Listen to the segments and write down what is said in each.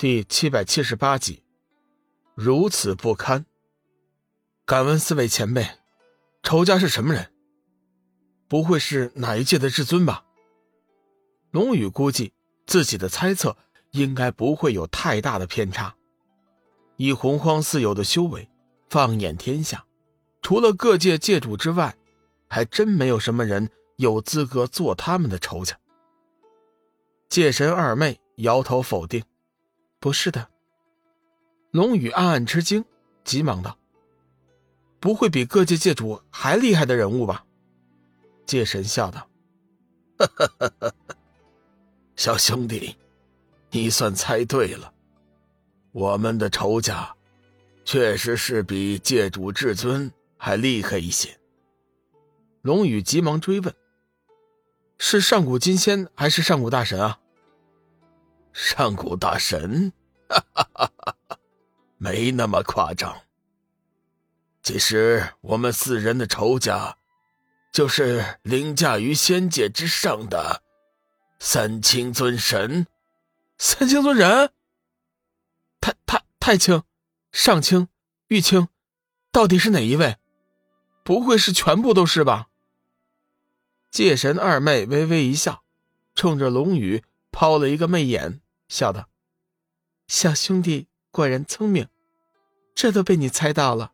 第七百七十八集，如此不堪。敢问四位前辈，仇家是什么人？不会是哪一届的至尊吧？龙宇估计自己的猜测应该不会有太大的偏差。以洪荒四友的修为，放眼天下，除了各界界主之外，还真没有什么人有资格做他们的仇家。界神二妹摇头否定。不是的，龙宇暗暗吃惊，急忙道：“不会比各界界主还厉害的人物吧？”界神笑道：“小兄弟，你算猜对了，我们的仇家确实是比界主至尊还厉害一些。”龙宇急忙追问：“是上古金仙还是上古大神啊？”上古大神，哈哈哈！哈没那么夸张。其实我们四人的仇家，就是凌驾于仙界之上的三清尊神。三清尊神，太太太清、上清、玉清，到底是哪一位？不会是全部都是吧？界神二妹微微一笑，冲着龙宇。抛了一个媚眼，笑道：“小兄弟果然聪明，这都被你猜到了。”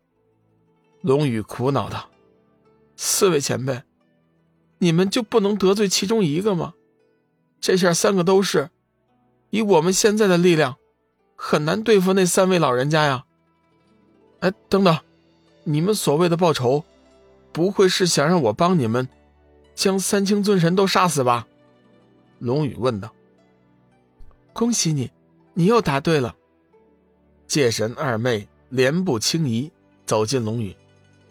龙宇苦恼道：“四位前辈，你们就不能得罪其中一个吗？这下三个都是，以我们现在的力量，很难对付那三位老人家呀。”哎，等等，你们所谓的报仇，不会是想让我帮你们将三清尊神都杀死吧？”龙宇问道。恭喜你，你又答对了。界神二妹莲步轻移走进龙宇，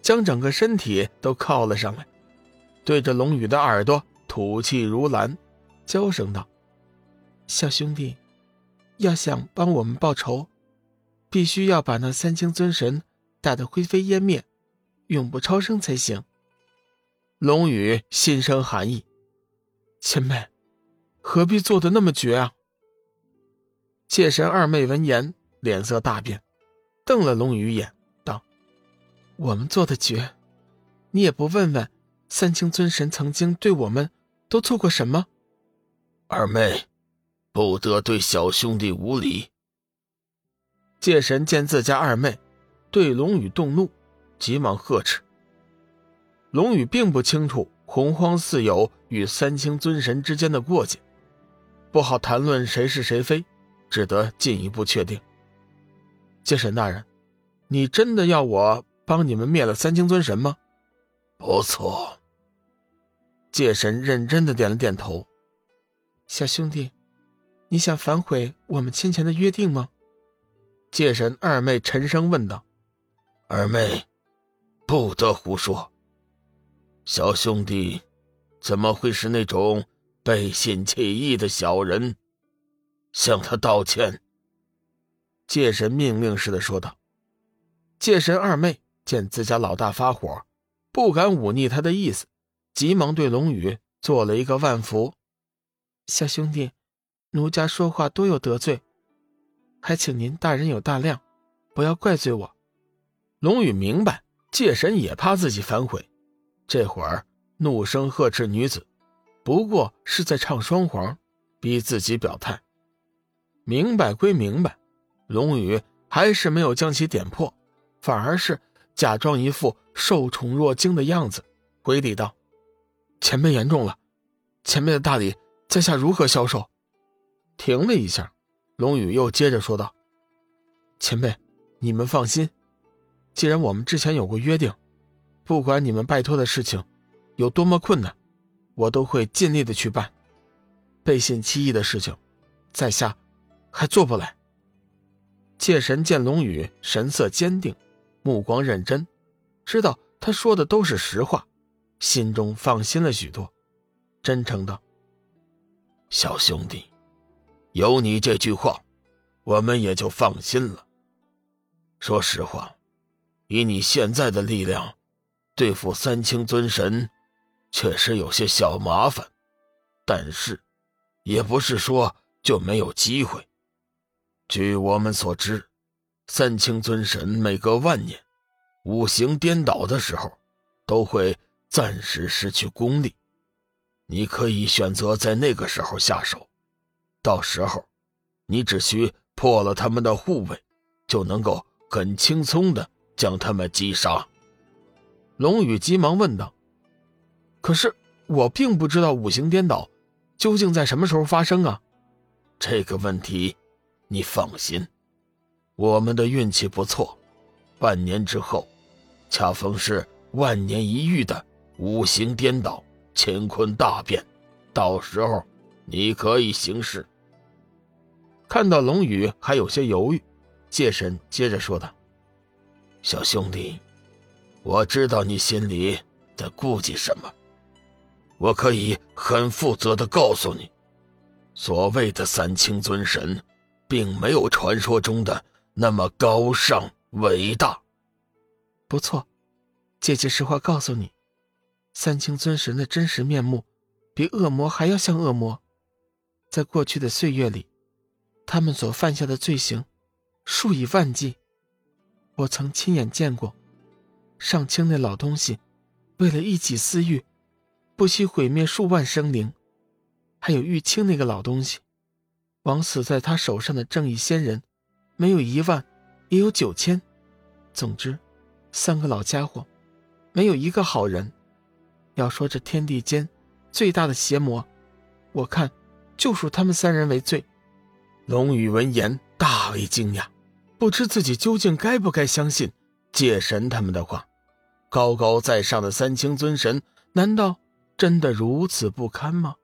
将整个身体都靠了上来，对着龙宇的耳朵吐气如兰，娇声道：“小兄弟，要想帮我们报仇，必须要把那三清尊神打得灰飞烟灭，永不超生才行。”龙宇心生寒意：“前辈，何必做的那么绝啊？”界神二妹闻言，脸色大变，瞪了龙宇一眼，道：“我们做的绝，你也不问问三清尊神曾经对我们都做过什么？”二妹，不得对小兄弟无礼。界神见自家二妹对龙宇动怒，急忙呵斥。龙宇并不清楚洪荒四友与三清尊神之间的过节，不好谈论谁是谁非。只得进一步确定。界神大人，你真的要我帮你们灭了三清尊神吗？不错。界神认真的点了点头。小兄弟，你想反悔我们先前的约定吗？界神二妹沉声问道。二妹，不得胡说。小兄弟，怎么会是那种背信弃义的小人？向他道歉。”界神命令似的说道。界神二妹见自家老大发火，不敢忤逆他的意思，急忙对龙宇做了一个万福：“小兄弟，奴家说话多有得罪，还请您大人有大量，不要怪罪我。”龙宇明白界神也怕自己反悔，这会儿怒声呵斥女子，不过是在唱双簧，逼自己表态。明白归明白，龙宇还是没有将其点破，反而是假装一副受宠若惊的样子，回礼道：“前辈言重了，前辈的大礼，在下如何消受？”停了一下，龙宇又接着说道：“前辈，你们放心，既然我们之前有过约定，不管你们拜托的事情有多么困难，我都会尽力的去办。背信弃义的事情，在下。”还做不来。界神见龙宇神色坚定，目光认真，知道他说的都是实话，心中放心了许多，真诚道：“小兄弟，有你这句话，我们也就放心了。说实话，以你现在的力量，对付三清尊神，确实有些小麻烦，但是，也不是说就没有机会。”据我们所知，三清尊神每隔万年，五行颠倒的时候，都会暂时失去功力。你可以选择在那个时候下手，到时候，你只需破了他们的护卫，就能够很轻松的将他们击杀。龙宇急忙问道：“可是我并不知道五行颠倒究竟在什么时候发生啊？”这个问题，你放心，我们的运气不错，半年之后，恰逢是万年一遇的五行颠倒。乾坤大变，到时候你可以行事。看到龙宇还有些犹豫，界神接着说道：“小兄弟，我知道你心里在顾忌什么，我可以很负责的告诉你，所谓的三清尊神，并没有传说中的那么高尚伟大。不错，姐姐实话告诉你。”三清尊神的真实面目，比恶魔还要像恶魔。在过去的岁月里，他们所犯下的罪行，数以万计。我曾亲眼见过，上清那老东西，为了一己私欲，不惜毁灭数万生灵。还有玉清那个老东西，枉死在他手上的正义仙人，没有一万，也有九千。总之，三个老家伙，没有一个好人。要说这天地间最大的邪魔，我看就属他们三人为最。龙宇闻言大为惊讶，不知自己究竟该不该相信界神他们的话。高高在上的三清尊神，难道真的如此不堪吗？